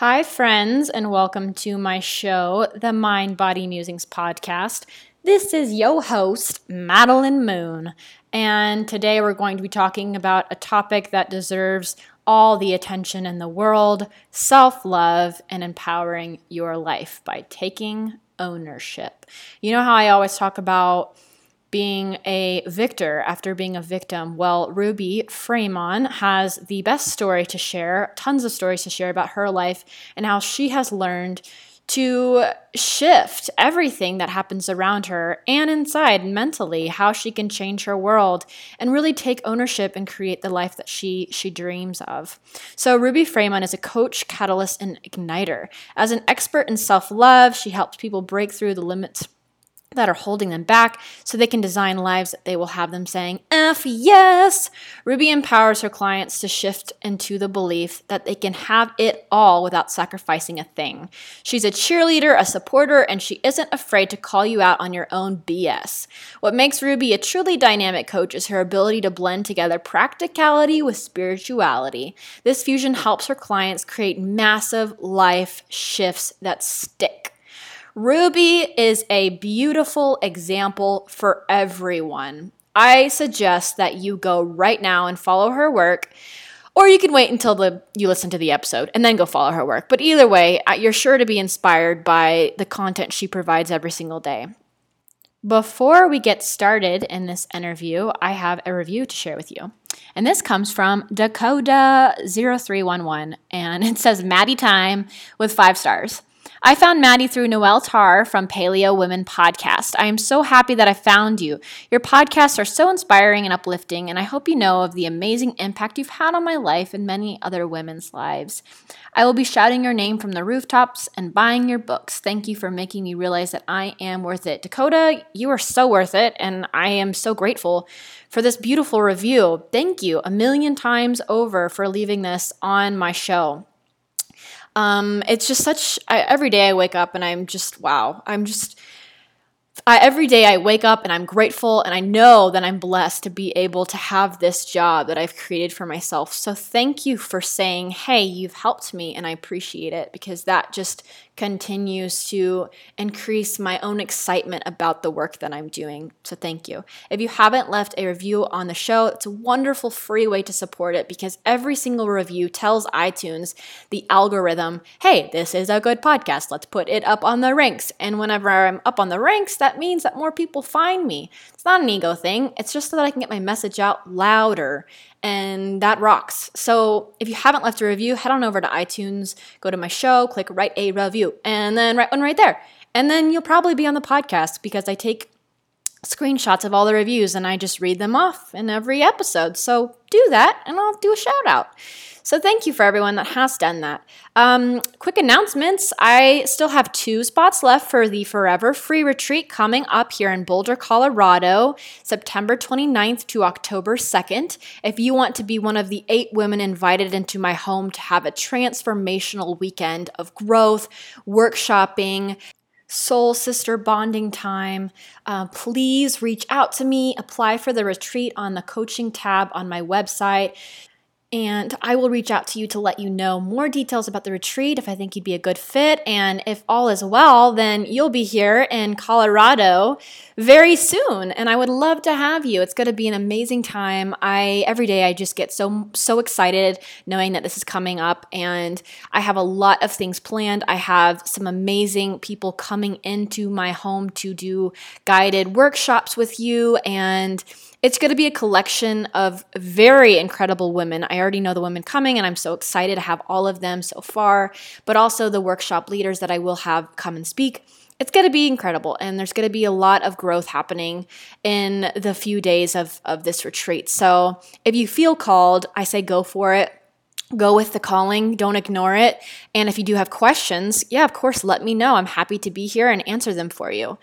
Hi, friends, and welcome to my show, the Mind Body Musings podcast. This is your host, Madeline Moon, and today we're going to be talking about a topic that deserves all the attention in the world self love and empowering your life by taking ownership. You know how I always talk about being a victor after being a victim. Well, Ruby Fremon has the best story to share, tons of stories to share about her life and how she has learned to shift everything that happens around her and inside mentally how she can change her world and really take ownership and create the life that she she dreams of so ruby fremon is a coach catalyst and igniter as an expert in self-love she helps people break through the limits that are holding them back so they can design lives that they will have them saying, F yes. Ruby empowers her clients to shift into the belief that they can have it all without sacrificing a thing. She's a cheerleader, a supporter, and she isn't afraid to call you out on your own BS. What makes Ruby a truly dynamic coach is her ability to blend together practicality with spirituality. This fusion helps her clients create massive life shifts that stick. Ruby is a beautiful example for everyone. I suggest that you go right now and follow her work. Or you can wait until the you listen to the episode and then go follow her work. But either way, uh, you're sure to be inspired by the content she provides every single day. Before we get started in this interview, I have a review to share with you. And this comes from Dakota0311 and it says Maddie Time with 5 stars. I found Maddie through Noelle Tarr from Paleo Women Podcast. I am so happy that I found you. Your podcasts are so inspiring and uplifting, and I hope you know of the amazing impact you've had on my life and many other women's lives. I will be shouting your name from the rooftops and buying your books. Thank you for making me realize that I am worth it. Dakota, you are so worth it, and I am so grateful for this beautiful review. Thank you a million times over for leaving this on my show. Um, it's just such, I, every day I wake up and I'm just, wow, I'm just, I, every day I wake up and I'm grateful and I know that I'm blessed to be able to have this job that I've created for myself. So thank you for saying, hey, you've helped me and I appreciate it because that just continues to increase my own excitement about the work that I'm doing. So thank you. If you haven't left a review on the show, it's a wonderful free way to support it because every single review tells iTunes, the algorithm, hey, this is a good podcast. Let's put it up on the ranks. And whenever I'm up on the ranks, that means that more people find me. It's not an ego thing, it's just so that I can get my message out louder and that rocks. So if you haven't left a review, head on over to iTunes, go to my show, click write a review, and then write one right there. And then you'll probably be on the podcast because I take screenshots of all the reviews and I just read them off in every episode. So do that and I'll do a shout out. So thank you for everyone that has done that. Um, quick announcements I still have two spots left for the Forever Free Retreat coming up here in Boulder, Colorado, September 29th to October 2nd. If you want to be one of the eight women invited into my home to have a transformational weekend of growth, workshopping, soul sister bonding time, uh, please reach out to me. Apply for the retreat on the coaching tab on my website and I will reach out to you to let you know more details about the retreat if I think you'd be a good fit. And if all is well, then you'll be here in Colorado very soon. And I would love to have you. It's going to be an amazing time. I every day I just get so so excited knowing that this is coming up and I have a lot of things planned. I have some amazing people coming into my home to do guided workshops with you and it's going to be a collection of very incredible women. I already know the women coming, and I'm so excited to have all of them so far, but also the workshop leaders that I will have come and speak. It's going to be incredible, and there's going to be a lot of growth happening in the few days of, of this retreat. So if you feel called, I say go for it go with the calling don't ignore it and if you do have questions yeah of course let me know i'm happy to be here and answer them for you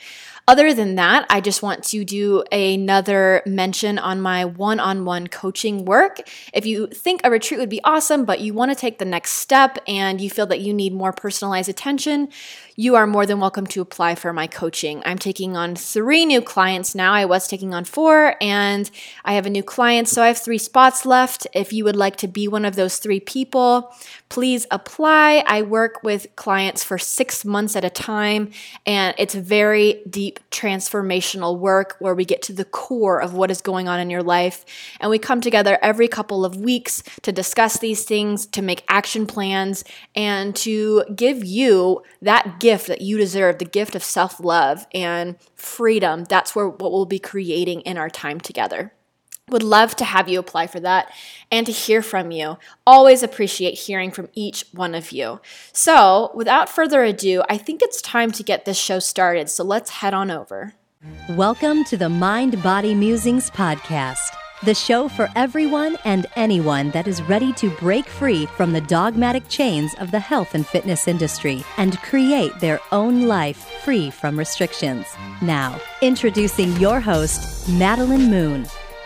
Other than that, I just want to do another mention on my one on one coaching work. If you think a retreat would be awesome, but you want to take the next step and you feel that you need more personalized attention, you are more than welcome to apply for my coaching. I'm taking on three new clients now. I was taking on four, and I have a new client, so I have three spots left. If you would like to be one of those three people, please apply. I work with clients for six months at a time, and it's very deep transformational work where we get to the core of what is going on in your life. And we come together every couple of weeks to discuss these things, to make action plans, and to give you that gift that you deserve the gift of self love and freedom. That's where what we'll be creating in our time together. Would love to have you apply for that and to hear from you. Always appreciate hearing from each one of you. So, without further ado, I think it's time to get this show started. So, let's head on over. Welcome to the Mind Body Musings podcast, the show for everyone and anyone that is ready to break free from the dogmatic chains of the health and fitness industry and create their own life free from restrictions. Now, introducing your host, Madeline Moon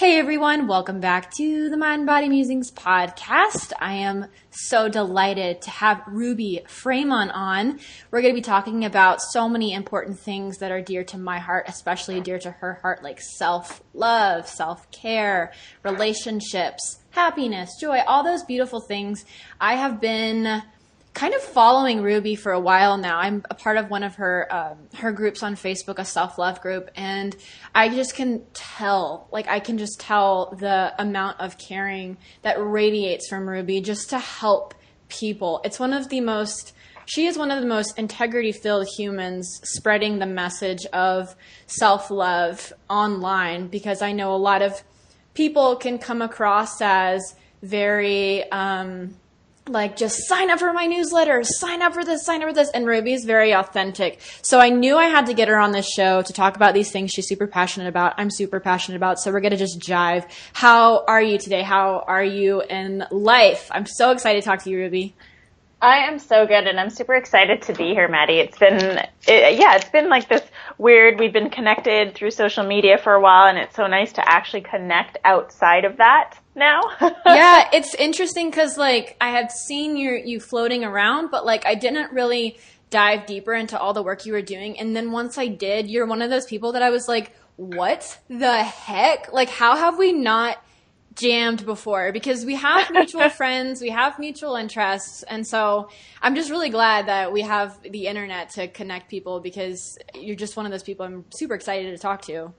Hey everyone, welcome back to the Mind Body Musings podcast. I am so delighted to have Ruby Fremon on. We're going to be talking about so many important things that are dear to my heart, especially dear to her heart, like self love, self care, relationships, happiness, joy, all those beautiful things. I have been kind of following Ruby for a while now. I'm a part of one of her um, her groups on Facebook, a self love group, and I just can tell, like I can just tell the amount of caring that radiates from Ruby just to help people. It's one of the most she is one of the most integrity filled humans spreading the message of self love online because I know a lot of people can come across as very um, like just sign up for my newsletter, sign up for this, sign up for this. And Ruby's very authentic. So I knew I had to get her on this show to talk about these things she's super passionate about. I'm super passionate about. So we're going to just jive. How are you today? How are you in life? I'm so excited to talk to you, Ruby. I am so good and I'm super excited to be here, Maddie. It's been, it, yeah, it's been like this weird, we've been connected through social media for a while and it's so nice to actually connect outside of that now. yeah, it's interesting because like I had seen you you floating around, but like I didn't really dive deeper into all the work you were doing. And then once I did, you're one of those people that I was like, what the heck? Like, how have we not jammed before? Because we have mutual friends, we have mutual interests. And so I'm just really glad that we have the internet to connect people because you're just one of those people I'm super excited to talk to.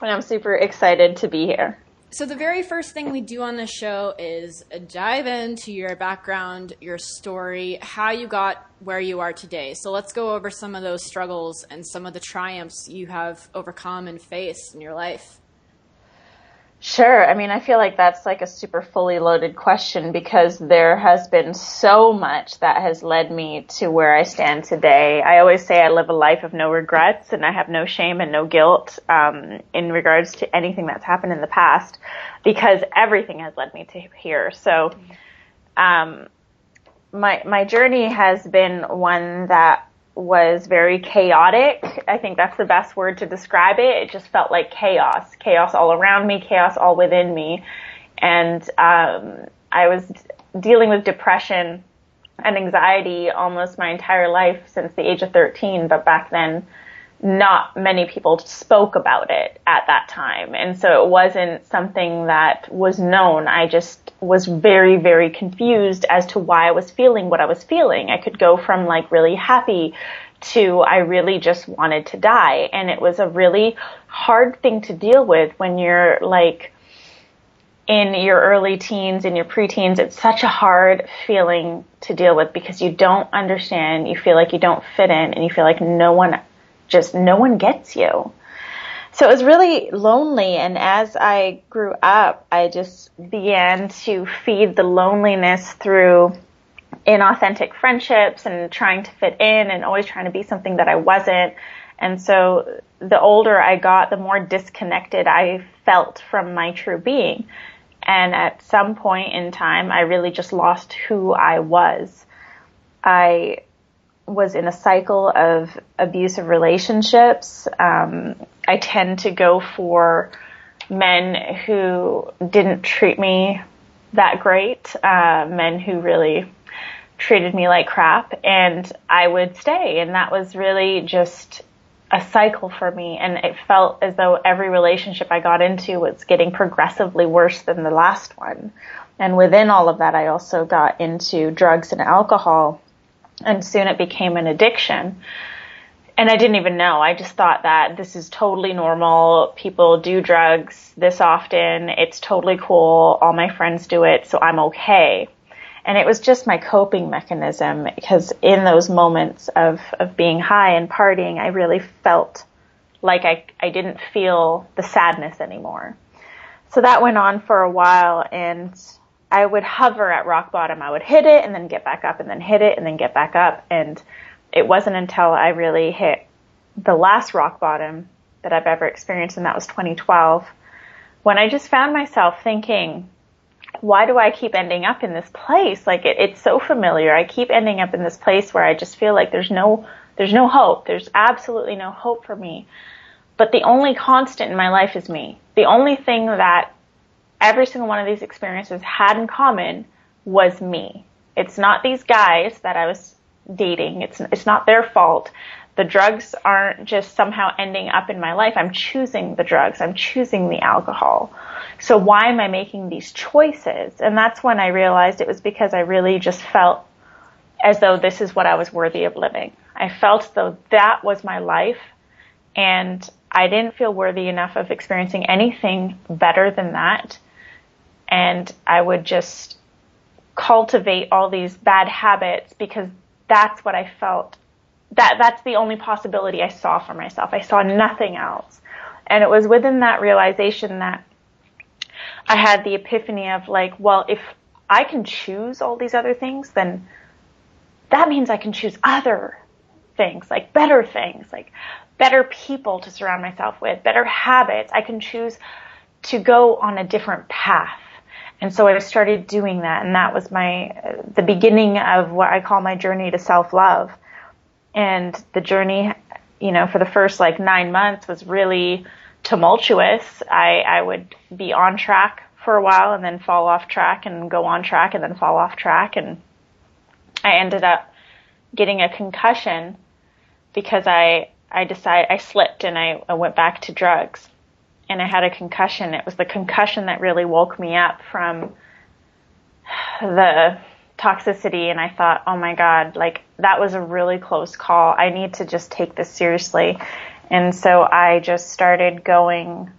And I'm super excited to be here. So, the very first thing we do on this show is dive into your background, your story, how you got where you are today. So, let's go over some of those struggles and some of the triumphs you have overcome and faced in your life. Sure. I mean, I feel like that's like a super fully loaded question because there has been so much that has led me to where I stand today. I always say I live a life of no regrets and I have no shame and no guilt um, in regards to anything that's happened in the past because everything has led me to here. So, um, my my journey has been one that was very chaotic. I think that's the best word to describe it. It just felt like chaos, chaos all around me, chaos all within me. And, um, I was dealing with depression and anxiety almost my entire life since the age of 13. But back then, not many people spoke about it at that time. And so it wasn't something that was known. I just was very, very confused as to why I was feeling what I was feeling. I could go from like really happy to I really just wanted to die. And it was a really hard thing to deal with when you're like in your early teens and your preteens. It's such a hard feeling to deal with because you don't understand. You feel like you don't fit in and you feel like no one just no one gets you. So it was really lonely. And as I grew up, I just began to feed the loneliness through inauthentic friendships and trying to fit in and always trying to be something that I wasn't. And so the older I got, the more disconnected I felt from my true being. And at some point in time, I really just lost who I was. I was in a cycle of abusive relationships. Um, I tend to go for men who didn't treat me that great, uh, men who really treated me like crap, and I would stay. And that was really just a cycle for me. And it felt as though every relationship I got into was getting progressively worse than the last one. And within all of that, I also got into drugs and alcohol and soon it became an addiction. And I didn't even know. I just thought that this is totally normal. People do drugs this often. It's totally cool. All my friends do it, so I'm okay. And it was just my coping mechanism because in those moments of, of being high and partying, I really felt like I, I didn't feel the sadness anymore. So that went on for a while and I would hover at rock bottom. I would hit it and then get back up and then hit it and then get back up. And it wasn't until I really hit the last rock bottom that I've ever experienced, and that was 2012, when I just found myself thinking, why do I keep ending up in this place? Like it, it's so familiar. I keep ending up in this place where I just feel like there's no, there's no hope. There's absolutely no hope for me. But the only constant in my life is me. The only thing that every single one of these experiences had in common was me. It's not these guys that I was dating. It's it's not their fault. The drugs aren't just somehow ending up in my life. I'm choosing the drugs. I'm choosing the alcohol. So why am I making these choices? And that's when I realized it was because I really just felt as though this is what I was worthy of living. I felt as though that was my life and I didn't feel worthy enough of experiencing anything better than that and I would just cultivate all these bad habits because that's what I felt. That that's the only possibility I saw for myself. I saw nothing else. And it was within that realization that I had the epiphany of like, well, if I can choose all these other things, then that means I can choose other things, like better things, like better people to surround myself with, better habits. I can choose to go on a different path. And so I started doing that, and that was my uh, the beginning of what I call my journey to self love. And the journey, you know, for the first like nine months was really tumultuous. I, I would be on track for a while and then fall off track and go on track and then fall off track. And I ended up getting a concussion because I, I decided, I slipped and I, I went back to drugs and I had a concussion. It was the concussion that really woke me up from the toxicity and I thought, oh my God, like that was a really close call. I need to just take this seriously. And so I just started going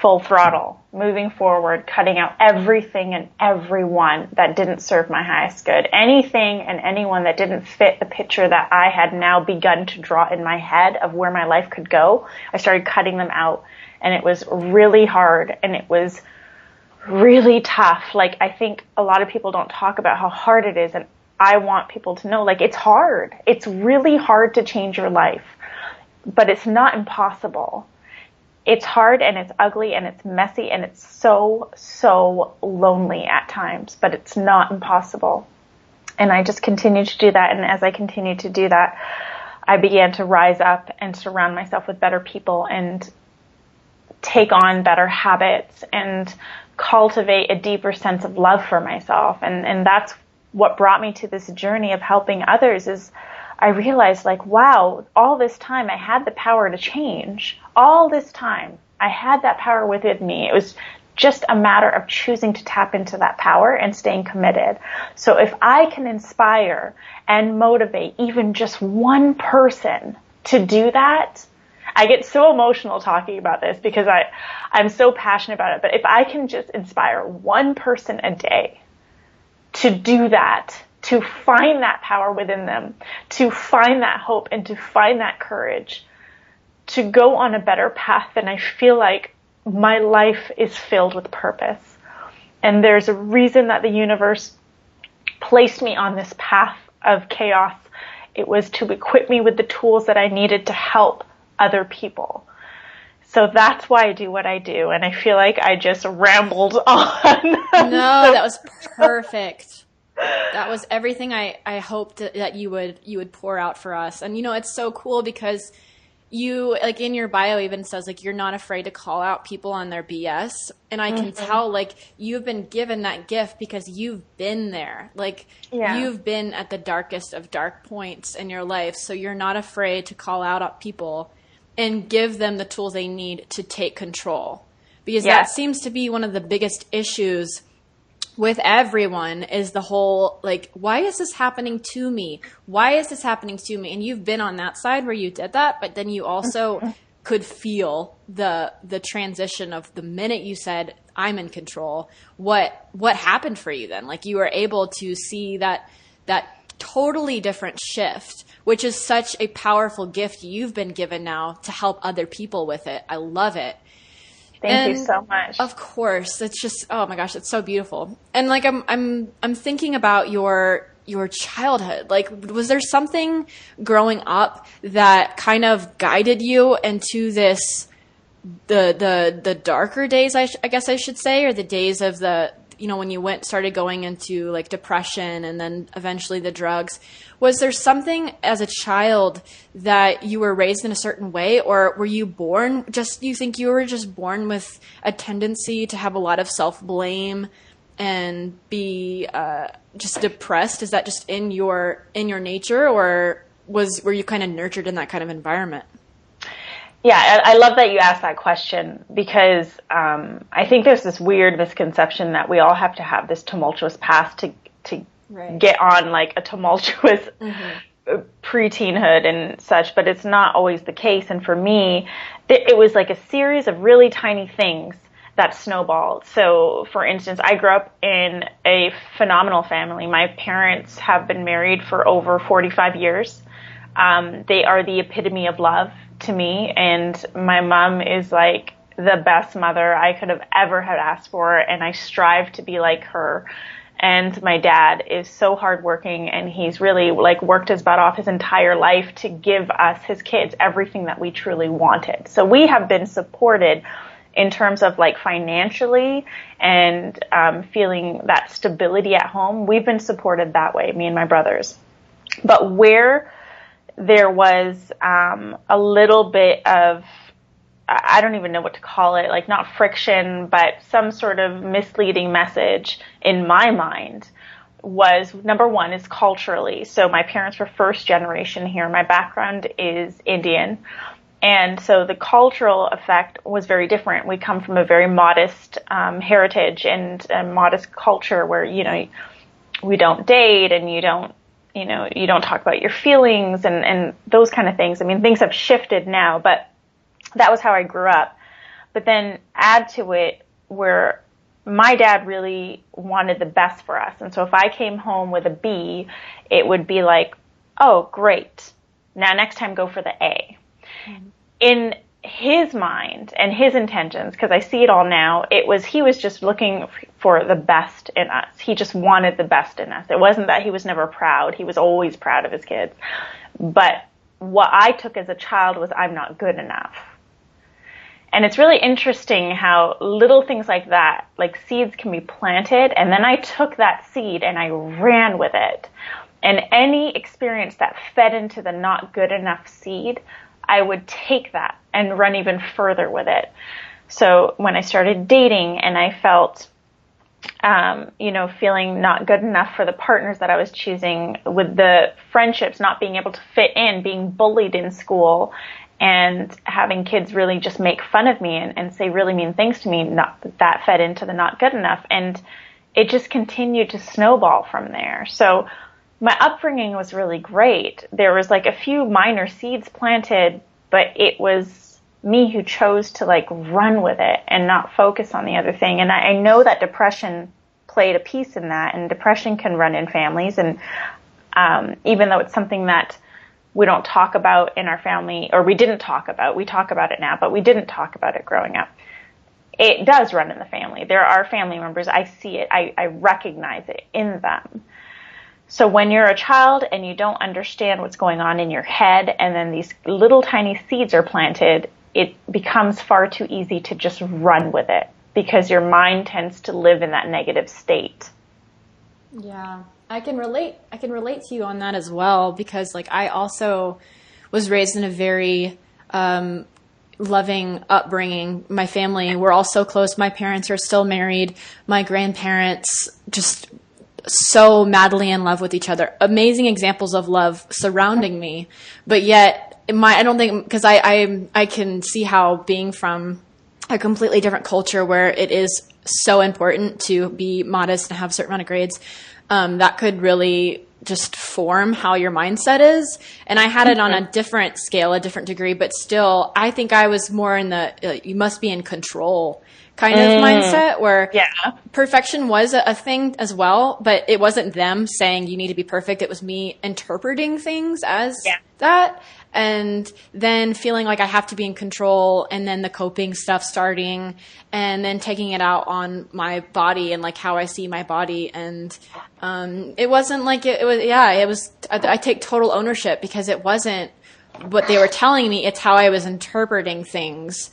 full throttle, moving forward, cutting out everything and everyone that didn't serve my highest good. Anything and anyone that didn't fit the picture that I had now begun to draw in my head of where my life could go. I started cutting them out and it was really hard and it was really tough. Like I think a lot of people don't talk about how hard it is and I want people to know like it's hard. It's really hard to change your life, but it's not impossible. It's hard and it's ugly and it's messy and it's so, so lonely at times, but it's not impossible. And I just continued to do that. And as I continued to do that, I began to rise up and surround myself with better people and take on better habits and cultivate a deeper sense of love for myself. And, and that's what brought me to this journey of helping others is I realized like, wow, all this time I had the power to change. All this time I had that power within me. It was just a matter of choosing to tap into that power and staying committed. So if I can inspire and motivate even just one person to do that, I get so emotional talking about this because I, I'm so passionate about it. But if I can just inspire one person a day to do that, to find that power within them, to find that hope and to find that courage, to go on a better path, then I feel like my life is filled with purpose. And there's a reason that the universe placed me on this path of chaos. It was to equip me with the tools that I needed to help other people. So that's why I do what I do. And I feel like I just rambled on. no, that was perfect. That was everything I, I hoped that you would, you would pour out for us. And you know, it's so cool because you like in your bio even says like you're not afraid to call out people on their BS and I can mm-hmm. tell like you've been given that gift because you've been there like yeah. you've been at the darkest of dark points in your life so you're not afraid to call out people and give them the tools they need to take control. Because yeah. that seems to be one of the biggest issues with everyone is the whole like why is this happening to me? Why is this happening to me? And you've been on that side where you did that but then you also could feel the the transition of the minute you said i'm in control what what happened for you then? Like you were able to see that that totally different shift which is such a powerful gift you've been given now to help other people with it i love it Thank and you so much. Of course. It's just oh my gosh, it's so beautiful. And like I'm I'm I'm thinking about your your childhood. Like was there something growing up that kind of guided you into this the the the darker days I, sh- I guess I should say or the days of the you know when you went started going into like depression and then eventually the drugs was there something as a child that you were raised in a certain way? Or were you born just you think you were just born with a tendency to have a lot of self-blame and be uh, just depressed? Is that just in your in your nature? Or was were you kind of nurtured in that kind of environment yeah, I love that you asked that question because um, I think there's this weird misconception that we all have to have this tumultuous past to to right. get on like a tumultuous mm-hmm. preteenhood and such, but it's not always the case. And for me, it, it was like a series of really tiny things that snowballed. So, for instance, I grew up in a phenomenal family. My parents have been married for over 45 years. Um, they are the epitome of love to me, and my mom is like the best mother I could have ever had asked for, and I strive to be like her. And my dad is so hardworking, and he's really like worked his butt off his entire life to give us, his kids, everything that we truly wanted. So we have been supported in terms of like financially and um, feeling that stability at home. We've been supported that way, me and my brothers. But where there was um, a little bit of I don't even know what to call it, like not friction, but some sort of misleading message in my mind was number one is culturally. So my parents were first generation here. My background is Indian. And so the cultural effect was very different. We come from a very modest um, heritage and a modest culture where, you know, we don't date and you don't you know, you don't talk about your feelings and, and those kind of things. I mean, things have shifted now, but that was how I grew up. But then add to it where my dad really wanted the best for us. And so if I came home with a B, it would be like, oh, great. Now next time go for the A. Mm-hmm. In his mind and his intentions, because I see it all now, it was he was just looking for the best in us. He just wanted the best in us. It wasn't that he was never proud. He was always proud of his kids. But what I took as a child was I'm not good enough. And it's really interesting how little things like that, like seeds can be planted, and then I took that seed and I ran with it. And any experience that fed into the not good enough seed I would take that and run even further with it. So when I started dating and I felt um, you know, feeling not good enough for the partners that I was choosing, with the friendships not being able to fit in, being bullied in school, and having kids really just make fun of me and, and say really mean things to me, not that fed into the not good enough. And it just continued to snowball from there. So my upbringing was really great. There was like a few minor seeds planted, but it was me who chose to like run with it and not focus on the other thing. And I, I know that depression played a piece in that and depression can run in families. And, um, even though it's something that we don't talk about in our family, or we didn't talk about, we talk about it now, but we didn't talk about it growing up. It does run in the family. There are family members. I see it. I, I recognize it in them. So when you're a child and you don't understand what's going on in your head and then these little tiny seeds are planted, it becomes far too easy to just run with it because your mind tends to live in that negative state. Yeah. I can relate I can relate to you on that as well because like I also was raised in a very um, loving upbringing. My family, we're all so close. My parents are still married. My grandparents just so madly in love with each other. Amazing examples of love surrounding me, but yet my I don't think because I, I I can see how being from a completely different culture where it is so important to be modest and have a certain amount of grades, um, that could really just form how your mindset is. And I had it on a different scale, a different degree, but still, I think I was more in the uh, you must be in control kind of mm. mindset where yeah. perfection was a, a, thing as well, but it wasn't them saying you need to be perfect. It was me interpreting things as yeah. that. And then feeling like I have to be in control and then the coping stuff starting and then taking it out on my body and like how I see my body. And, um, it wasn't like it, it was, yeah, it was, I, I take total ownership because it wasn't what they were telling me. It's how I was interpreting things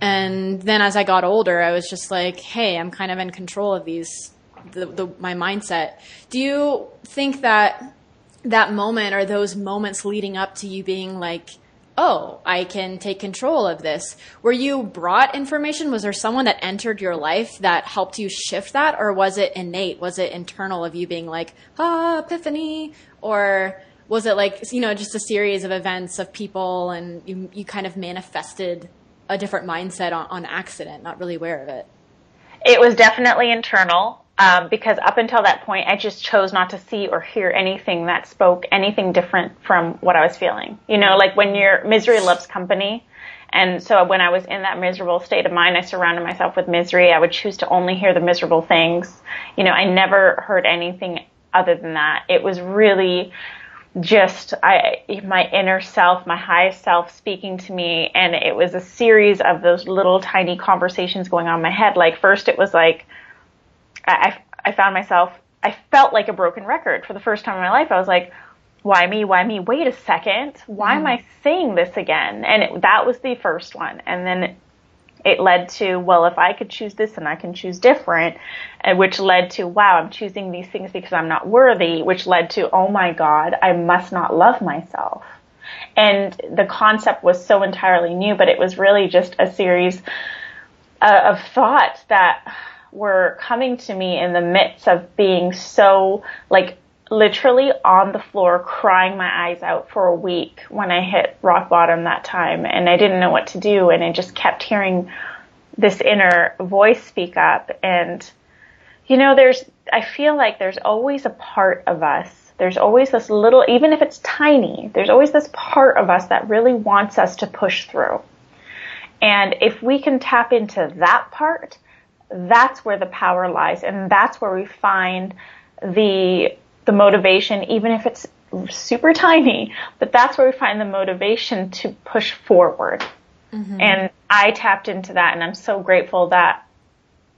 and then as I got older, I was just like, hey, I'm kind of in control of these, the, the, my mindset. Do you think that that moment or those moments leading up to you being like, oh, I can take control of this. Were you brought information? Was there someone that entered your life that helped you shift that? Or was it innate? Was it internal of you being like, ah, epiphany? Or was it like, you know, just a series of events of people and you, you kind of manifested a different mindset on, on accident, not really aware of it? It was definitely internal. Um, because up until that point, I just chose not to see or hear anything that spoke anything different from what I was feeling. You know, like when your misery loves company. And so when I was in that miserable state of mind, I surrounded myself with misery. I would choose to only hear the miserable things. You know, I never heard anything other than that. It was really just I my inner self, my highest self speaking to me and it was a series of those little tiny conversations going on in my head. Like first it was like I I found myself I felt like a broken record for the first time in my life. I was like, why me? Why me? Wait a second. Why mm. am I saying this again? And it, that was the first one. And then it led to, well, if I could choose this and I can choose different, which led to, wow, I'm choosing these things because I'm not worthy, which led to, oh my God, I must not love myself. And the concept was so entirely new, but it was really just a series uh, of thoughts that were coming to me in the midst of being so like literally on the floor crying my eyes out for a week when I hit rock bottom that time and I didn't know what to do and I just kept hearing this inner voice speak up. And you know there's I feel like there's always a part of us there's always this little even if it's tiny there's always this part of us that really wants us to push through. And if we can tap into that part that's where the power lies and that's where we find the the motivation, even if it's super tiny, but that's where we find the motivation to push forward. Mm-hmm. And I tapped into that and I'm so grateful that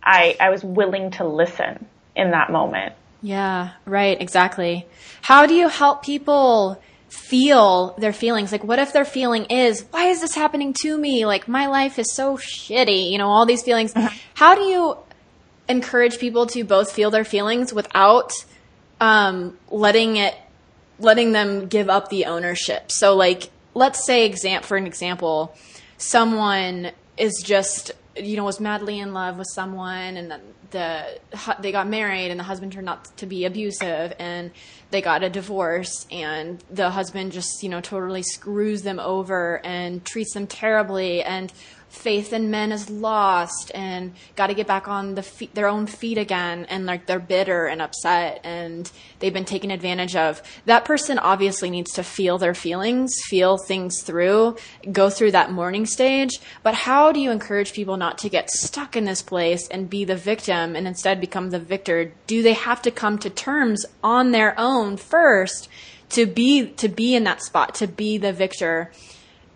I, I was willing to listen in that moment. Yeah, right, exactly. How do you help people feel their feelings? Like, what if their feeling is, why is this happening to me? Like, my life is so shitty, you know, all these feelings. Mm-hmm. How do you encourage people to both feel their feelings without um, letting it letting them give up the ownership. So like let's say exam for an example, someone is just you know was madly in love with someone and the they got married and the husband turned out to be abusive and they got a divorce and the husband just you know totally screws them over and treats them terribly and faith in men is lost and got to get back on the their own feet again and like they're bitter and upset and they've been taken advantage of. That person obviously needs to feel their feelings feel things through go through that mourning stage. But how do you encourage people not to get stuck in this place and be the victim and instead become the victor? Do they have to come to terms on their own first to be to be in that spot to be the victor?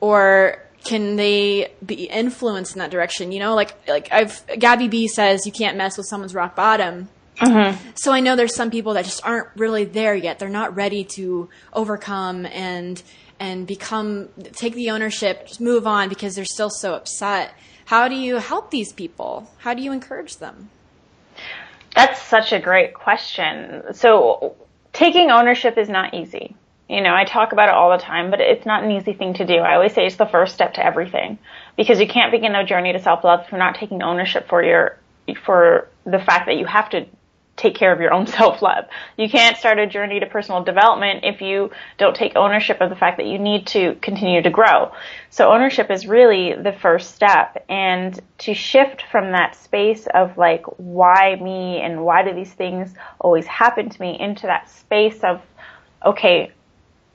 Or can they be influenced in that direction? You know, like like I've Gabby B says you can't mess with someone's rock bottom. Mm-hmm. So I know there's some people that just aren't really there yet. They're not ready to overcome and and become take the ownership, just move on because they're still so upset. How do you help these people? How do you encourage them? That's such a great question. So taking ownership is not easy. You know, I talk about it all the time, but it's not an easy thing to do. I always say it's the first step to everything because you can't begin a journey to self-love if you're not taking ownership for your, for the fact that you have to take care of your own self-love. You can't start a journey to personal development if you don't take ownership of the fact that you need to continue to grow. So ownership is really the first step and to shift from that space of like, why me and why do these things always happen to me into that space of, okay,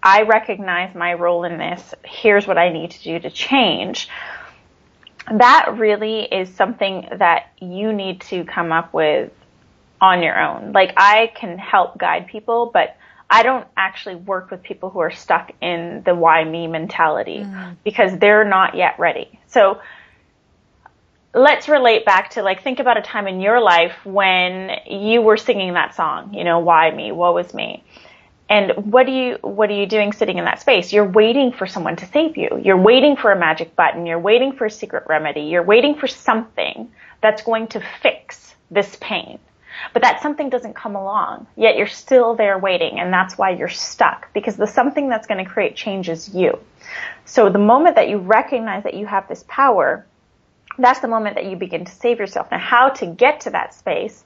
I recognize my role in this. Here's what I need to do to change. That really is something that you need to come up with on your own. Like I can help guide people, but I don't actually work with people who are stuck in the why me mentality mm. because they're not yet ready. So let's relate back to like think about a time in your life when you were singing that song, you know, why me, what was me. And what do you what are you doing sitting in that space? You're waiting for someone to save you. You're waiting for a magic button. You're waiting for a secret remedy. You're waiting for something that's going to fix this pain. But that something doesn't come along. Yet you're still there waiting and that's why you're stuck because the something that's going to create change is you. So the moment that you recognize that you have this power, that's the moment that you begin to save yourself. Now how to get to that space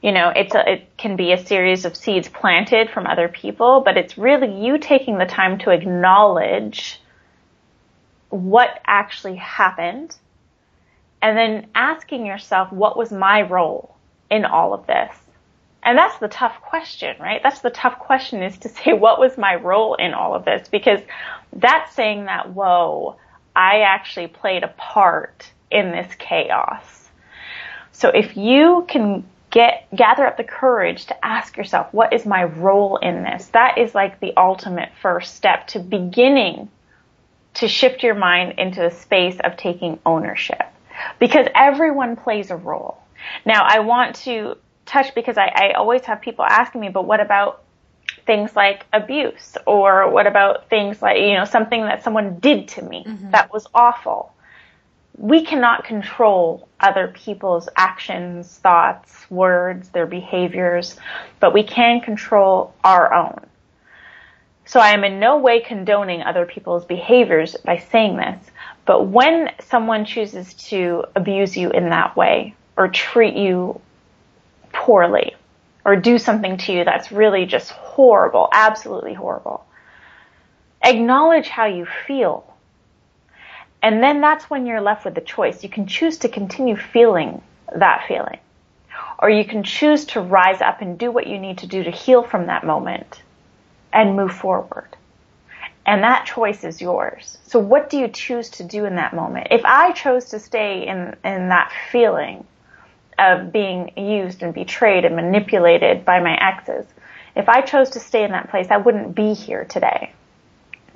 you know, it's a, it can be a series of seeds planted from other people, but it's really you taking the time to acknowledge what actually happened and then asking yourself, what was my role in all of this? And that's the tough question, right? That's the tough question is to say, what was my role in all of this? Because that's saying that, whoa, I actually played a part in this chaos. So if you can gather up the courage to ask yourself what is my role in this? That is like the ultimate first step to beginning to shift your mind into a space of taking ownership. Because everyone plays a role. Now i want to touch because i, I always have people asking me but what about things like abuse? Or what about things like you know something that someone did to me mm-hmm. that was awful we cannot control other people's actions, thoughts, words, their behaviors, but we can control our own. So I am in no way condoning other people's behaviors by saying this, but when someone chooses to abuse you in that way or treat you poorly or do something to you that's really just horrible, absolutely horrible, acknowledge how you feel and then that's when you're left with the choice. You can choose to continue feeling that feeling. Or you can choose to rise up and do what you need to do to heal from that moment and move forward. And that choice is yours. So what do you choose to do in that moment? If I chose to stay in, in that feeling of being used and betrayed and manipulated by my exes, if I chose to stay in that place, I wouldn't be here today.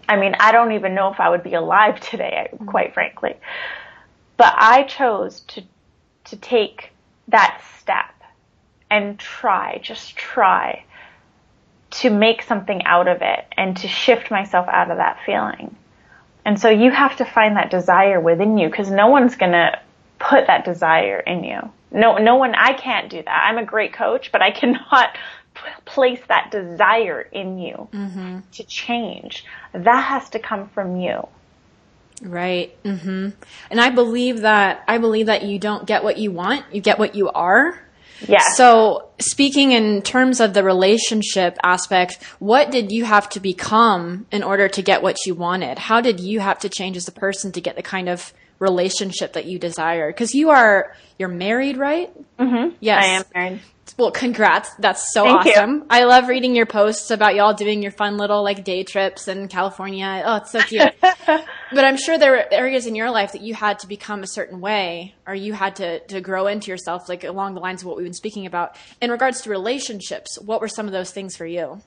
I mean, I don't even know if I would be alive today, mm-hmm. quite frankly. But I chose to, to take that step and try, just try to make something out of it and to shift myself out of that feeling. And so you have to find that desire within you because no one's going to put that desire in you. No, no one, I can't do that. I'm a great coach, but I cannot place that desire in you mm-hmm. to change. That has to come from you. Right. Mm-hmm. And I believe that I believe that you don't get what you want, you get what you are. Yes. So, speaking in terms of the relationship aspect, what did you have to become in order to get what you wanted? How did you have to change as a person to get the kind of relationship that you desire? Because you are you're married, right? Mm-hmm. Yes, I am married. Well, congrats. That's so Thank you. awesome. I love reading your posts about y'all doing your fun little like day trips in California. Oh, it's so cute. but I'm sure there were areas in your life that you had to become a certain way or you had to, to grow into yourself, like along the lines of what we've been speaking about. In regards to relationships, what were some of those things for you?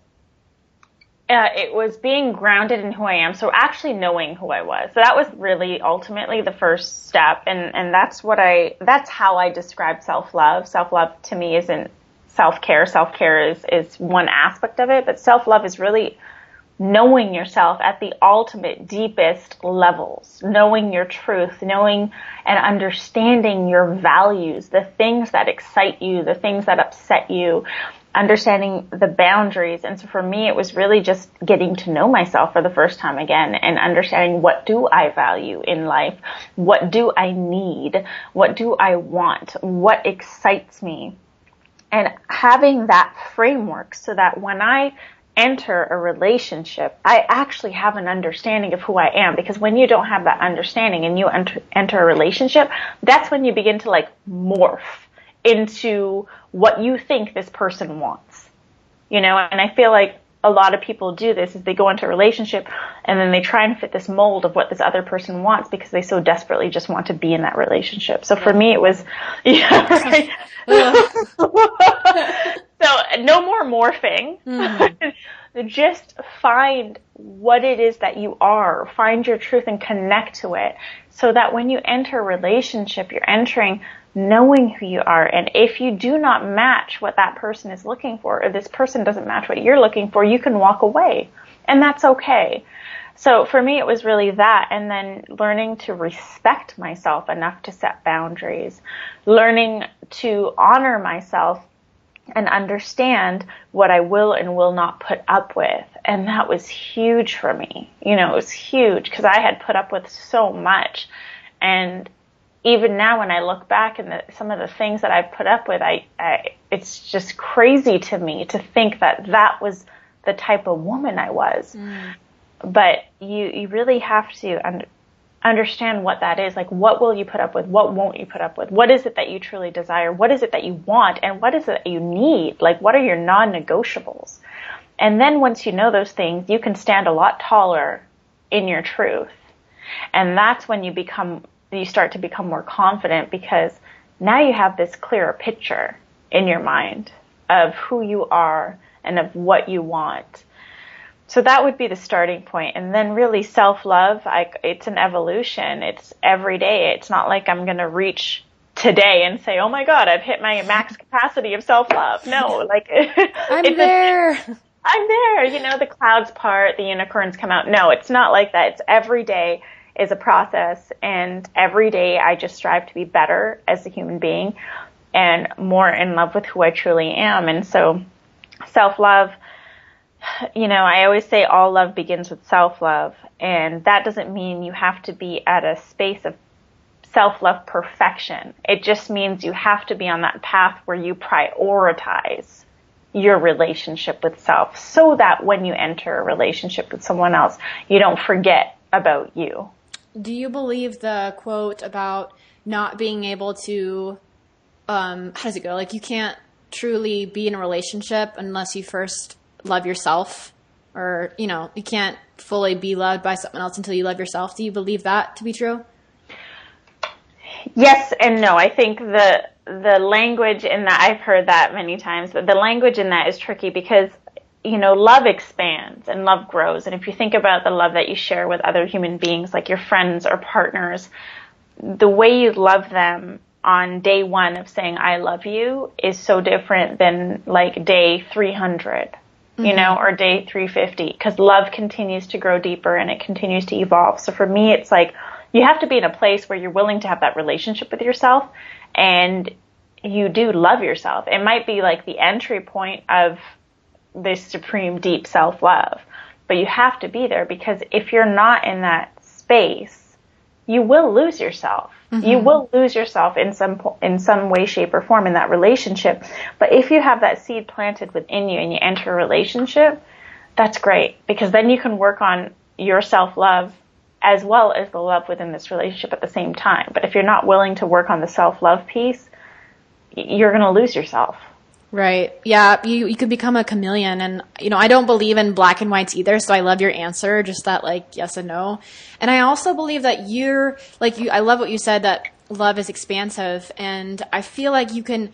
Uh, it was being grounded in who I am. So actually knowing who I was. So that was really ultimately the first step. And, and that's what I, that's how I describe self-love. Self-love to me isn't self-care. Self-care is, is one aspect of it, but self-love is really knowing yourself at the ultimate deepest levels, knowing your truth, knowing and understanding your values, the things that excite you, the things that upset you, understanding the boundaries. And so for me, it was really just getting to know myself for the first time again and understanding what do I value in life? What do I need? What do I want? What excites me? And having that framework so that when I enter a relationship, I actually have an understanding of who I am because when you don't have that understanding and you enter, enter a relationship, that's when you begin to like morph into what you think this person wants. You know, and I feel like a lot of people do this is they go into a relationship and then they try and fit this mold of what this other person wants because they so desperately just want to be in that relationship. So for me it was yeah, right. so no more morphing. Mm-hmm. just find what it is that you are, find your truth and connect to it so that when you enter a relationship, you're entering knowing who you are. And if you do not match what that person is looking for, or this person doesn't match what you're looking for, you can walk away. And that's okay. So for me, it was really that. And then learning to respect myself enough to set boundaries, learning to honor myself and understand what I will and will not put up with. And that was huge for me. You know, it was huge because I had put up with so much. And even now when I look back and some of the things that I've put up with, I, I, it's just crazy to me to think that that was the type of woman I was. Mm. But you, you really have to un- understand what that is. Like, what will you put up with? What won't you put up with? What is it that you truly desire? What is it that you want? And what is it that you need? Like, what are your non-negotiables? And then once you know those things, you can stand a lot taller in your truth. And that's when you become you start to become more confident because now you have this clearer picture in your mind of who you are and of what you want. So that would be the starting point. And then really self-love, it's an evolution. It's every day. It's not like I'm going to reach today and say, "Oh my god, I've hit my max capacity of self-love." No, like I'm there. I'm there. You know, the clouds part, the unicorns come out. No, it's not like that. It's every day is a process and every day I just strive to be better as a human being and more in love with who I truly am. And so self-love, you know, I always say all love begins with self-love and that doesn't mean you have to be at a space of self-love perfection. It just means you have to be on that path where you prioritize your relationship with self so that when you enter a relationship with someone else, you don't forget about you. Do you believe the quote about not being able to, um, how does it go? Like you can't truly be in a relationship unless you first love yourself or, you know, you can't fully be loved by someone else until you love yourself. Do you believe that to be true? Yes and no. I think the the language in that I've heard that many times, but the language in that is tricky because you know, love expands and love grows. And if you think about the love that you share with other human beings, like your friends or partners, the way you love them on day one of saying I love you is so different than like day 300, mm-hmm. you know, or day 350 because love continues to grow deeper and it continues to evolve. So for me, it's like you have to be in a place where you're willing to have that relationship with yourself and you do love yourself. It might be like the entry point of this supreme deep self love. But you have to be there because if you're not in that space, you will lose yourself. Mm-hmm. You will lose yourself in some in some way, shape, or form in that relationship. But if you have that seed planted within you and you enter a relationship, that's great because then you can work on your self love as well as the love within this relationship at the same time. But if you're not willing to work on the self love piece, you're going to lose yourself. Right. Yeah. You, you could become a chameleon. And, you know, I don't believe in black and whites either. So I love your answer, just that like yes and no. And I also believe that you're like you, I love what you said that love is expansive. And I feel like you can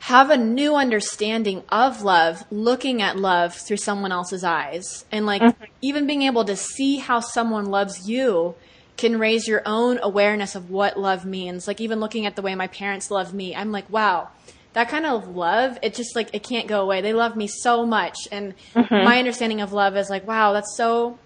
have a new understanding of love, looking at love through someone else's eyes. And like mm-hmm. even being able to see how someone loves you can raise your own awareness of what love means. Like even looking at the way my parents love me, I'm like, wow that kind of love, it just like it can't go away. They love me so much, and mm-hmm. my understanding of love is like, wow, that's so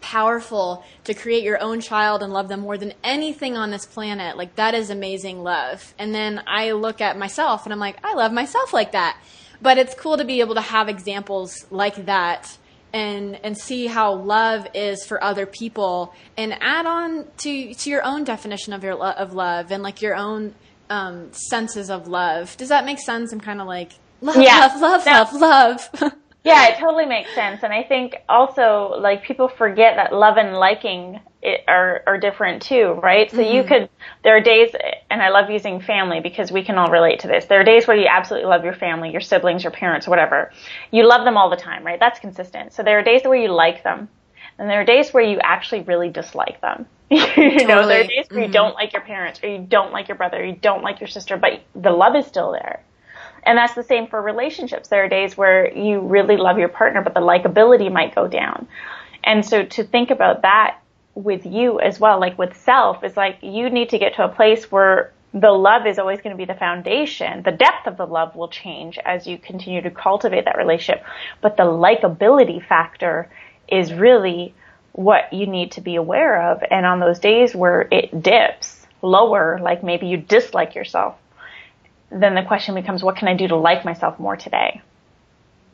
powerful to create your own child and love them more than anything on this planet. Like that is amazing love. And then I look at myself and I'm like, I love myself like that. But it's cool to be able to have examples like that and and see how love is for other people and add on to to your own definition of your of love and like your own um, senses of love. Does that make sense? I'm kind of like love, yeah. love, love, love, love. yeah, it totally makes sense. And I think also like people forget that love and liking it are are different too, right? So mm-hmm. you could there are days and I love using family because we can all relate to this. There are days where you absolutely love your family, your siblings, your parents, whatever. You love them all the time, right? That's consistent. So there are days where you like them and there are days where you actually really dislike them. you totally. know, there are days where mm-hmm. you don't like your parents or you don't like your brother or you don't like your sister, but the love is still there. And that's the same for relationships. There are days where you really love your partner, but the likability might go down. And so to think about that with you as well, like with self, is like you need to get to a place where the love is always going to be the foundation. The depth of the love will change as you continue to cultivate that relationship. But the likability factor is really what you need to be aware of. And on those days where it dips lower, like maybe you dislike yourself, then the question becomes, what can I do to like myself more today?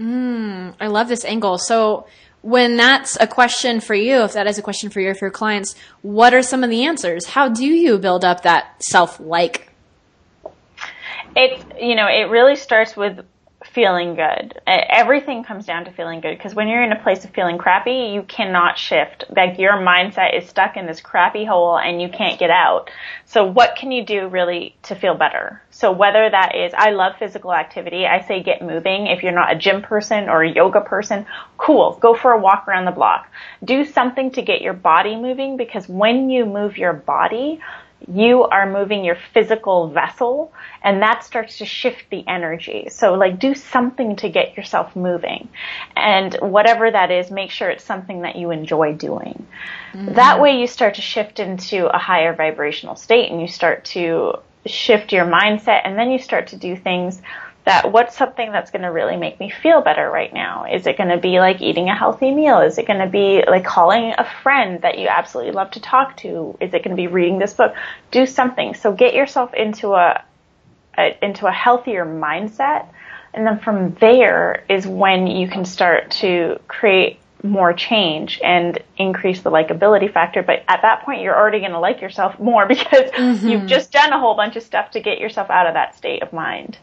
Mm, I love this angle. So when that's a question for you, if that is a question for you, for your clients, what are some of the answers? How do you build up that self like? It's, you know, it really starts with feeling good. Everything comes down to feeling good because when you're in a place of feeling crappy, you cannot shift. Like your mindset is stuck in this crappy hole and you can't get out. So what can you do really to feel better? So whether that is, I love physical activity. I say get moving. If you're not a gym person or a yoga person, cool. Go for a walk around the block. Do something to get your body moving because when you move your body, you are moving your physical vessel and that starts to shift the energy. So like do something to get yourself moving. And whatever that is, make sure it's something that you enjoy doing. Mm-hmm. That way you start to shift into a higher vibrational state and you start to shift your mindset and then you start to do things that what's something that's going to really make me feel better right now? Is it going to be like eating a healthy meal? Is it going to be like calling a friend that you absolutely love to talk to? Is it going to be reading this book? Do something. So get yourself into a, a into a healthier mindset. And then from there is when you can start to create more change and increase the likability factor. But at that point, you're already going to like yourself more because mm-hmm. you've just done a whole bunch of stuff to get yourself out of that state of mind.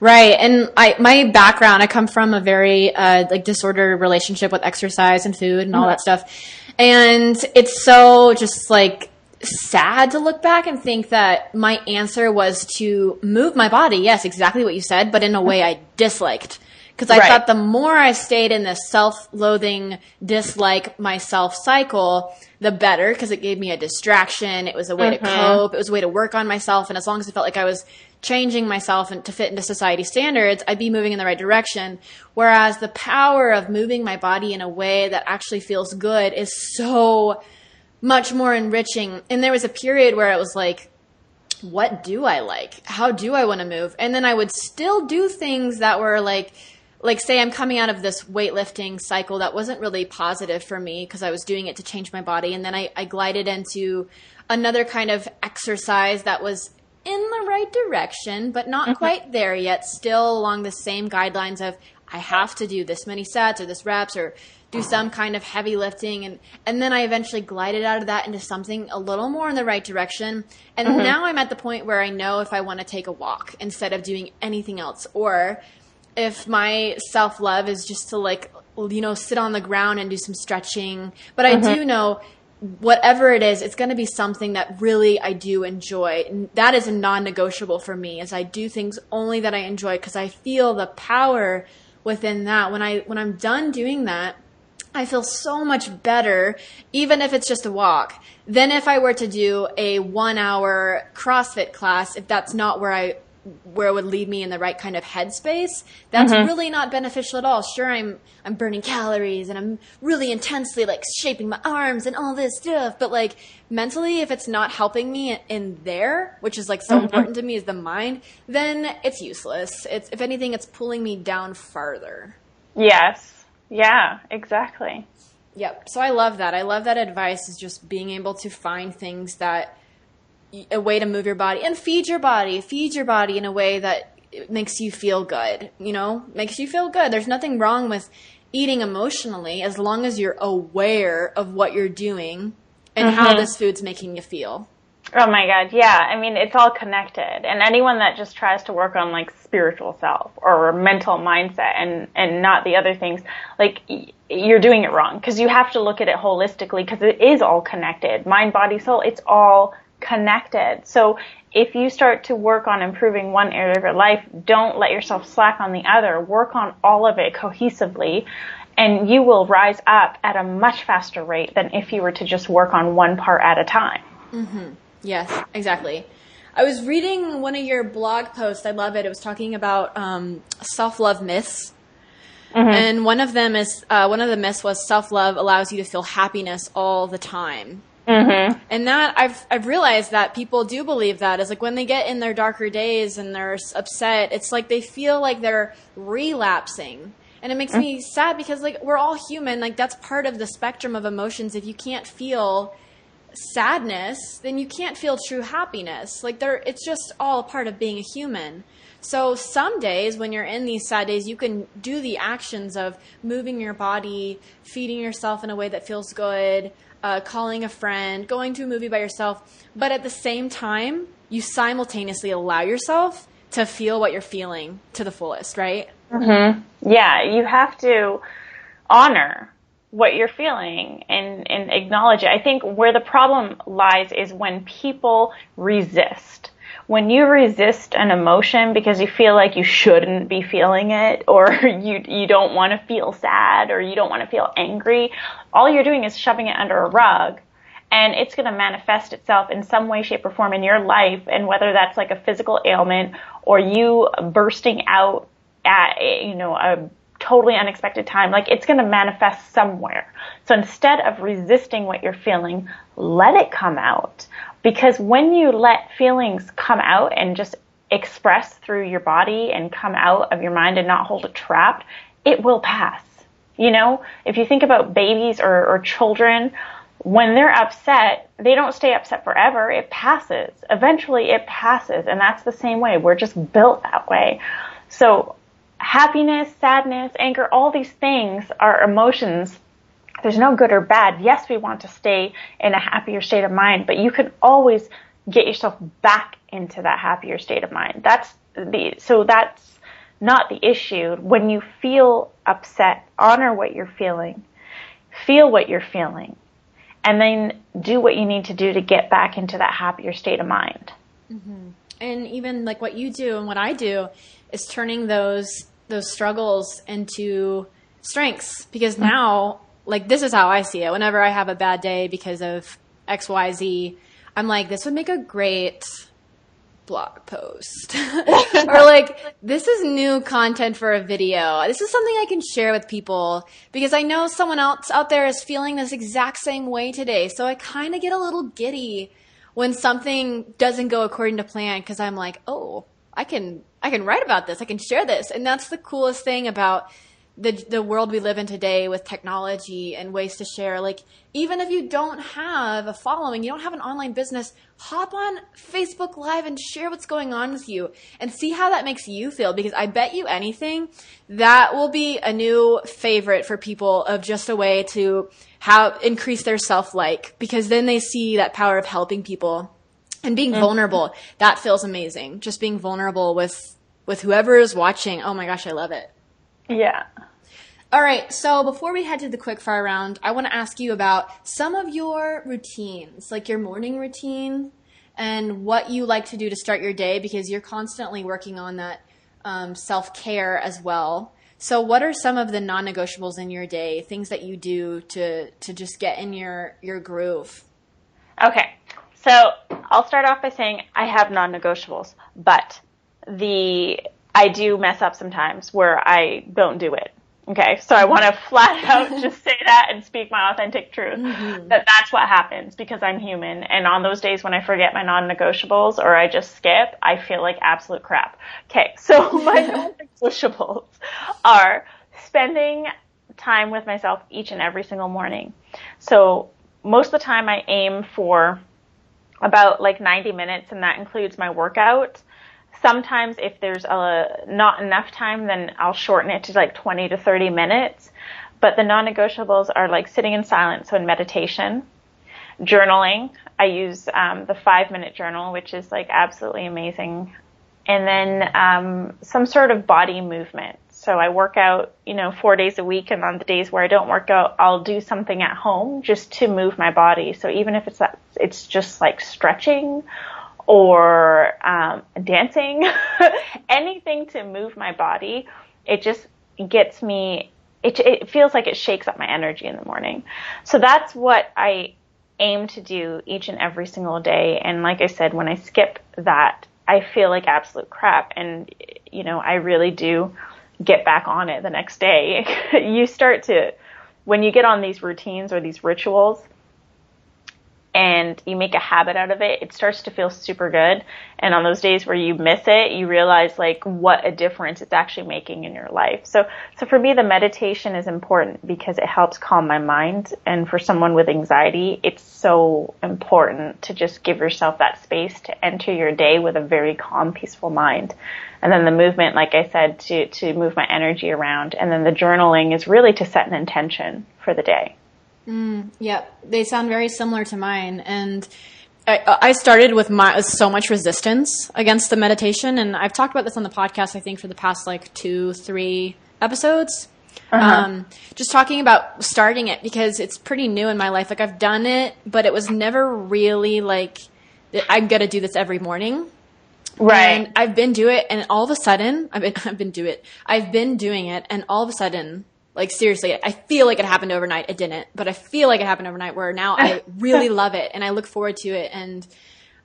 Right. And I, my background, I come from a very, uh, like disordered relationship with exercise and food and all mm-hmm. that stuff. And it's so just like sad to look back and think that my answer was to move my body. Yes, exactly what you said, but in a way I disliked. Because I right. thought the more I stayed in this self-loathing, dislike myself cycle, the better because it gave me a distraction. It was a way mm-hmm. to cope. It was a way to work on myself. And as long as I felt like I was changing myself and to fit into society standards, I'd be moving in the right direction. Whereas the power of moving my body in a way that actually feels good is so much more enriching. And there was a period where it was like, what do I like? How do I want to move? And then I would still do things that were like, like say I'm coming out of this weightlifting cycle that wasn't really positive for me because I was doing it to change my body. And then I, I glided into another kind of exercise that was in the right direction, but not mm-hmm. quite there yet, still along the same guidelines of I have to do this many sets or this reps or do some kind of heavy lifting and and then I eventually glided out of that into something a little more in the right direction. And Mm-hmm. now I'm at the point where I know if I want to take a walk instead of doing anything else or if my self love is just to like you know sit on the ground and do some stretching. But i do mm-hmm. know whatever it is it's going to be something that really i do enjoy. And that is a non-negotiable for me as i do things only that i enjoy because i feel the power within that. When i when i'm done doing that I feel so much better, even if it's just a walk, than if I were to do a one hour CrossFit class, if that's not where I where it would lead me in the right kind of headspace. That's mm-hmm. really not beneficial at all. Sure I'm I'm burning calories and I'm really intensely like shaping my arms and all this stuff, but like mentally if it's not helping me in there, which is like so mm-hmm. important to me is the mind, then it's useless. It's if anything it's pulling me down farther. Yes. Yeah, exactly. Yep. So I love that. I love that advice is just being able to find things that a way to move your body and feed your body, feed your body in a way that makes you feel good, you know, makes you feel good. There's nothing wrong with eating emotionally as long as you're aware of what you're doing and how mm-hmm. this food's making you feel. Oh my god, yeah. I mean, it's all connected. And anyone that just tries to work on like spiritual self or mental mindset and and not the other things, like y- you're doing it wrong because you have to look at it holistically because it is all connected. Mind, body, soul, it's all connected. So if you start to work on improving one area of your life, don't let yourself slack on the other. Work on all of it cohesively and you will rise up at a much faster rate than if you were to just work on one part at a time. Yes, exactly. I was reading one of your blog posts. I love it. It was talking about um, self love myths. And one of them is uh, one of the myths was self love allows you to feel happiness all the time. Mm-hmm. And that I've I've realized that people do believe that is like when they get in their darker days and they're upset, it's like they feel like they're relapsing. And it makes me sad because like we're all human, like that's part of the spectrum of emotions. If you can't feel sadness, then you can't feel true happiness. Like there it's just all a part of being a human. So some days when you're in these sad days, you can do the actions of moving your body, feeding yourself in a way that feels good, uh, calling a friend, going to a movie by yourself. But at the same time, you simultaneously allow yourself to feel what you're feeling to the fullest, right? Yeah, you have to honor what you're feeling and, and acknowledge it. I think where the problem lies is when people resist. When you resist an emotion because you feel like you shouldn't be feeling it or you you don't want to feel sad or you don't want to feel angry, all you're doing is shoving it under a rug and it's going to manifest itself in some way, shape, or form in your life. And whether that's like a physical ailment or you bursting out at, you know, a totally unexpected time, like it's going to manifest somewhere. So instead of resisting what you're feeling, let it come out. Because when you let feelings come out and just express through your body and come out of your mind and not hold it trapped, it will pass. You know, if you think about babies or, or children, when they're upset, they don't stay upset forever. It passes. Eventually it passes. And that's the same way. We're just built that way. So happiness, sadness, anger, all these things are emotions. There's no good or bad. Yes, we want to stay in a happier state of mind, but you can always get yourself back into that happier state of mind. That's the, so that's not the issue. When you feel upset, honor what you're feeling. Feel what you're feeling and then do what you need to do to get back into that happier state of mind. Mm-hmm. and even like what you do and what I do is turning those those struggles into strengths because mm-hmm. now like this is how I see it. Whenever I have a bad day because of XYZ I'm like this would make a great blog post. Or like this is new content for a video. This is something i can share with people because i know someone else out there is feeling this exact same way today. So i kind of get a little giddy when something doesn't go according to plan because i'm like oh i can i can write about this. I can share this. And that's the coolest thing about the the world we live in today with technology and ways to share like even if you don't have a following you don't have an online business hop on facebook live and share what's going on with you and see how that makes you feel because i bet you anything that will be a new favorite for people of just a way to have increase their self like because then they see that power of helping people and being mm-hmm. vulnerable. That feels amazing. Just being vulnerable with with whoever is watching. Oh my gosh i love it yeah. All right, so before we head to the quick fire round, I want to ask you about some of your routines, like your morning routine and what you like to do to start your day because you're constantly working on that um, self care as well. So, what are some of the non negotiables in your day, things that you do to, to just get in your, your groove? Okay, so I'll start off by saying I have non negotiables, but the I do mess up sometimes where I don't do it. Okay, so I want to flat out just say that and speak my authentic truth. Mm-hmm. That that's what happens because I'm human, and on those days when I forget my non-negotiables or I just skip, I feel like absolute crap. Okay, so my non-negotiables are spending time with myself each and every single morning. So most of the time, I aim for about like 90 minutes, and that includes my workout sometimes if there's a, not enough time, then I'll shorten it to like 20 to 30 minutes. But the non-negotiables are like sitting in silence, so in meditation, journaling. I use um, the five minute journal, which is like absolutely amazing. And then um, some sort of body movement. So I work out, you know, four days a week, and on the days where I don't work out, I'll do something at home just to move my body. So even if it's that, it's just like stretching or um, dancing, anything to move my body. It just gets me. It, it feels like it shakes up my energy in the morning. So that's what I aim to do each and every single day. And like I said, when I skip that, I feel like absolute crap. And you know, I really do get back on it the next day. you start to, when you get on these routines or these rituals, and you make a habit out of it, it starts to feel super good. And on those days where you miss it, you realize like what a difference it's actually making in your life. So, so for me, the meditation is important because it helps calm my mind. And for someone with anxiety, it's so important to just give yourself that space to enter your day with a very calm, peaceful mind. And then the movement, like I said, to, to move my energy around. And then the journaling is really to set an intention for the day. Mm, yep, they sound very similar to mine, and I, I started with my so much resistance against the meditation, and I've talked about this on the podcast. I think for the past like two, three episodes. Uh-huh. Um, just talking about starting it because it's pretty new in my life. Like I've done it, but it was never really like I'm gonna do this every morning. Right. And I've been do it, and all of a sudden, I've been I've been do it. I've been doing it, and all of a sudden, like seriously, I feel like it happened overnight. It didn't, but I feel like it happened overnight where now I really love it and I look forward to it. And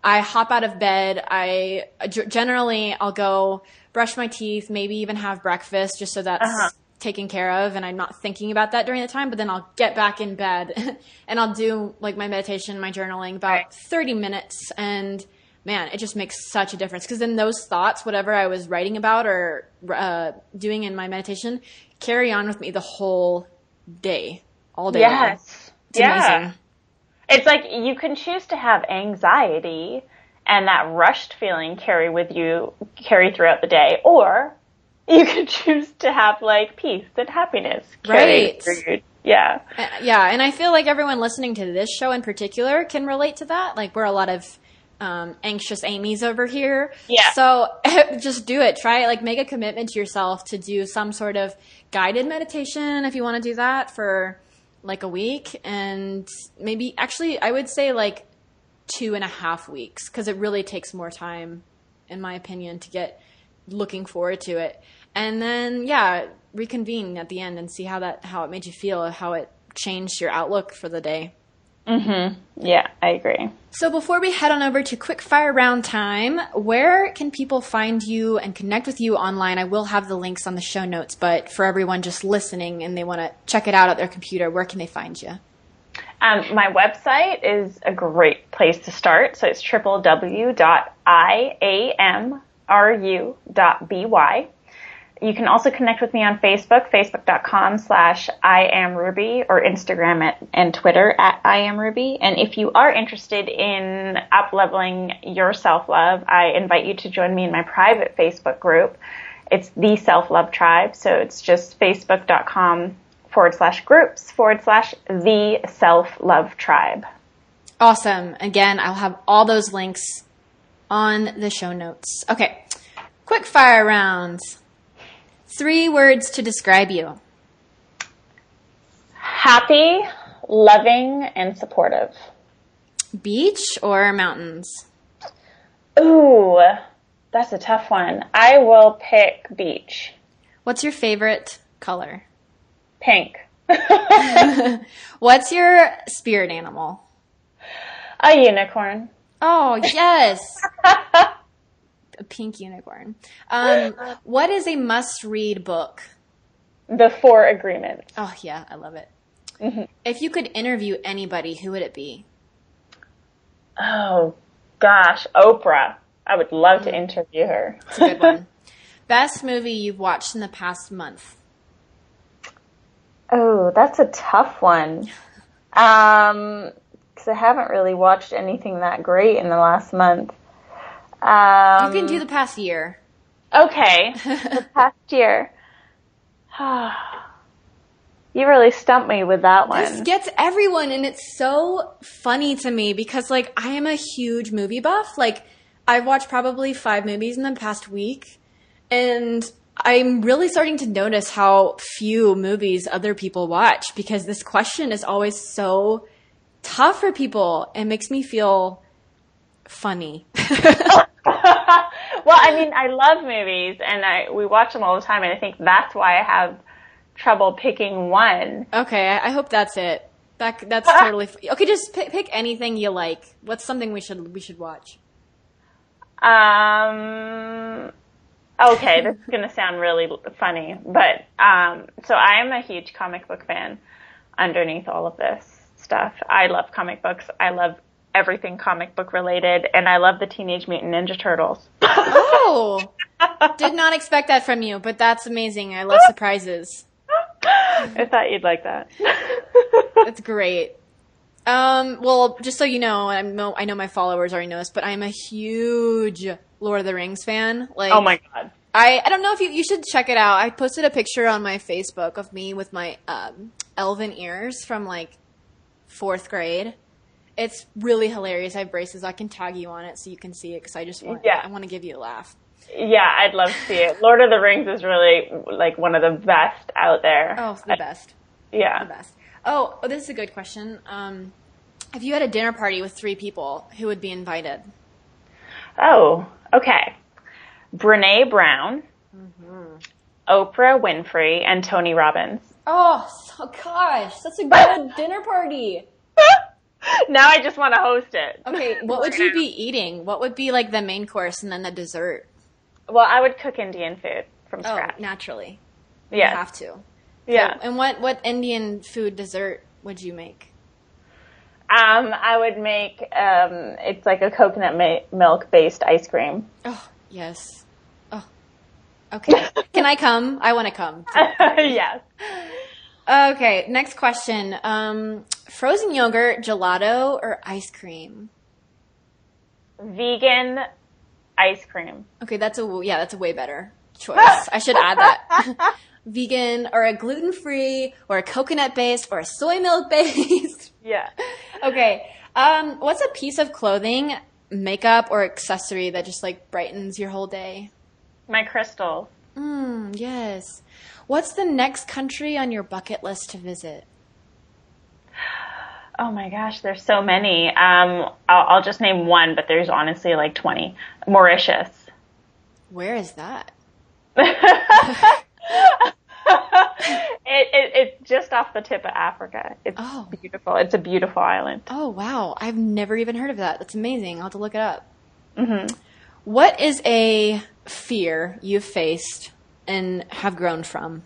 I hop out of bed. I generally I'll go brush my teeth, maybe even have breakfast just so that's uh-huh. taken care of and I'm not thinking about that during the time, but then I'll get back in bed and I'll do like my meditation, my journaling about right. 30 minutes and man, it just makes such a difference because then those thoughts, whatever I was writing about or uh, doing in my meditation, carry on with me the whole day, all day. Long. Yes. It's yeah. Amazing. It's like you can choose to have anxiety and that rushed feeling carry with you, carry throughout the day, or you can choose to have like peace and happiness. right. yeah. Uh, yeah. And I feel like everyone listening to this show in particular can relate to that. Like we're a lot of um, anxious Amy's over here. Yeah. So just do it. Try it. Like make a commitment to yourself to do some sort of guided meditation if you want to do that for like a week. And maybe actually, I would say like two and a half weeks because it really takes more time, in my opinion, to get looking forward to it. And then, yeah, reconvene at the end and see how that, how it made you feel, how it changed your outlook for the day. Mm-hmm. Yeah, I agree. So before we head on over to quick fire round time, where can people find you and connect with you online? I will have the links on the show notes, but for everyone just listening and they want to check it out at their computer, where can they find you? Um, my website is a great place to start. So it's www.iamru.by. You can also connect with me on Facebook, facebook.com slash I am Ruby or Instagram at, and Twitter at I am Ruby. And if you are interested in up leveling your self love, I invite you to join me in my private Facebook group. It's the self love tribe. So it's just facebook.com forward slash groups forward slash the self love tribe. Awesome. Again, I'll have all those links on the show notes. Okay. Quick fire rounds. Three words to describe you. Happy, loving, and supportive. Beach or mountains? Ooh, that's a tough one. I will pick beach. What's your favorite color? Pink. What's your spirit animal? A unicorn. Oh, yes. a pink unicorn. Um, what is a must read book? The Four Agreements. Oh, yeah, I love it. Mm-hmm. If you could interview anybody, who would it be? Oh, gosh. Oprah. I would love to interview her. It's a good one. Best movie you've watched in the past month? Oh, that's a tough one. Um, because I haven't really watched anything that great in the last month. Um, you can do the past year. Okay, the past year. you really stumped me with that one. This gets everyone, and it's so funny to me because, like, I am a huge movie buff. Like, I've watched probably five movies in the past week, and I'm really starting to notice how few movies other people watch because this question is always so tough for people. It makes me feel funny. well, I mean, I love movies and I we watch them all the time, and I think that's why I have trouble picking one. Okay, I hope that's it. That that's totally f- okay. Just pick, pick anything you like. What's something we should we should watch? Um. Okay, this is gonna sound really funny, but um. So I am a huge comic book fan. Underneath all of this stuff, I love comic books. I love everything comic book related, and I love the Teenage Mutant Ninja Turtles. oh, did not expect that from you, but that's amazing. I love surprises. I thought you'd like that. That's great. Um, well, just so you know, I know I know my followers already know this, but I'm a huge Lord of the Rings fan. Like, oh my god. I, I don't know if you you should check it out. I posted a picture on my Facebook of me with my um, elven ears from like fourth grade. It's really hilarious. I have braces. I can tag you on it so you can see it because I just want Yeah. I want to give you a laugh. Yeah, I'd love to see it. Lord of the Rings is really like one of the best out there. Oh, the best. yeah. The best. Oh, oh, this is a good question. Um, if you had a dinner party with three people, who would be invited? Oh, okay. Brene Brown, Oprah Winfrey, and Tony Robbins. Oh, so, gosh, that's a good dinner party. now I just want to host it. Okay, what would you be eating? What would be like the main course and then the dessert? Well, I would cook Indian food from Oh, scratch. naturally. yeah. You have to. yeah. And what what Indian food dessert would you make? Um, I would make um, it's like a coconut ma- milk based ice cream. Oh, yes. Oh. Okay. Can I come? I want to come. yes. Okay, next question. Um, frozen yogurt, gelato, or ice cream? Vegan ice cream. Okay, that's a yeah, that's a way better choice. I should add that. Vegan or a gluten free or a coconut based or a soy milk based. Yeah. okay. Um, what's a piece of clothing, makeup, or accessory that just like brightens your whole day? My crystal. Mm, yes. What's the next country on your bucket list to visit? Oh my gosh, there's so many. Um, I'll, I'll just name one, but there's honestly like 20. Mauritius. Where is that? It, it, it's just off the tip of Africa. It's Oh. beautiful. It's a beautiful island. Oh wow, I've never even heard of that. That's amazing. I'll have to look it up. What is a fear you've faced and have grown from?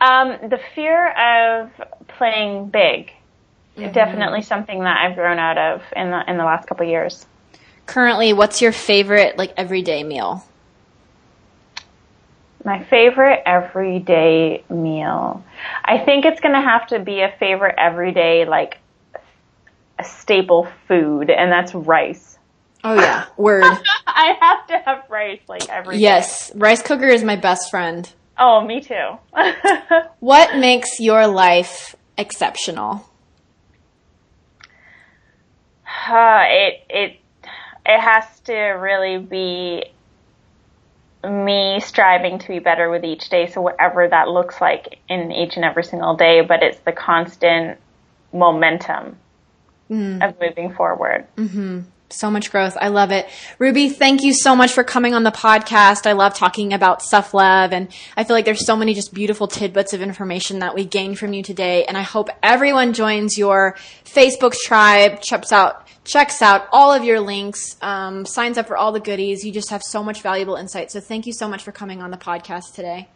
Um, the fear of playing big, definitely something that I've grown out of in the in the last couple of years. Currently, what's your favorite like everyday meal? My favorite everyday meal. I think it's going to have to be a favorite everyday, like a staple food, and that's rice. Oh yeah, word. I have to have rice like every. yes, rice cooker is my best friend. Oh, me too. What makes your life exceptional? Uh, it it it has to really be me striving to be better with each day. So whatever that looks like in each and every single day, but it's the constant momentum of moving forward. So much growth. I love it. Ruby, thank you so much for coming on the podcast. I love talking about self love, and I feel like there's so many just beautiful tidbits of information that we gained from you today. And I hope everyone joins your Facebook tribe, checks out checks out all of your links, um, signs up for all the goodies. You just have so much valuable insight. So thank you so much for coming on the podcast today.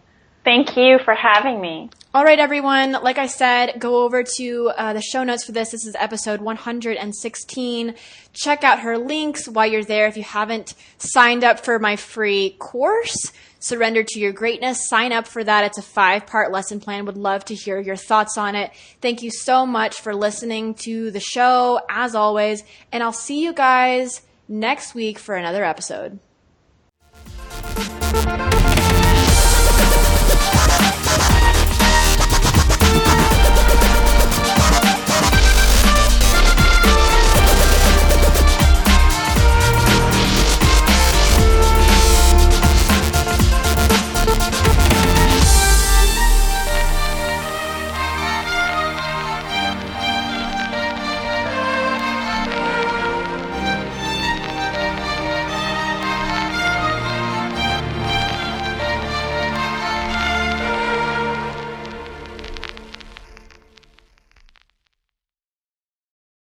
Thank you for having me. All right, everyone. Like I said, go over to uh, the show notes for this. This is episode 116. Check out her links while you're there. If you haven't signed up for my free course, Surrender to Your Greatness, sign up for that. It's a five part lesson plan. Would love to hear your thoughts on it. Thank you so much for listening to the show, as always. And I'll see you guys next week for another episode.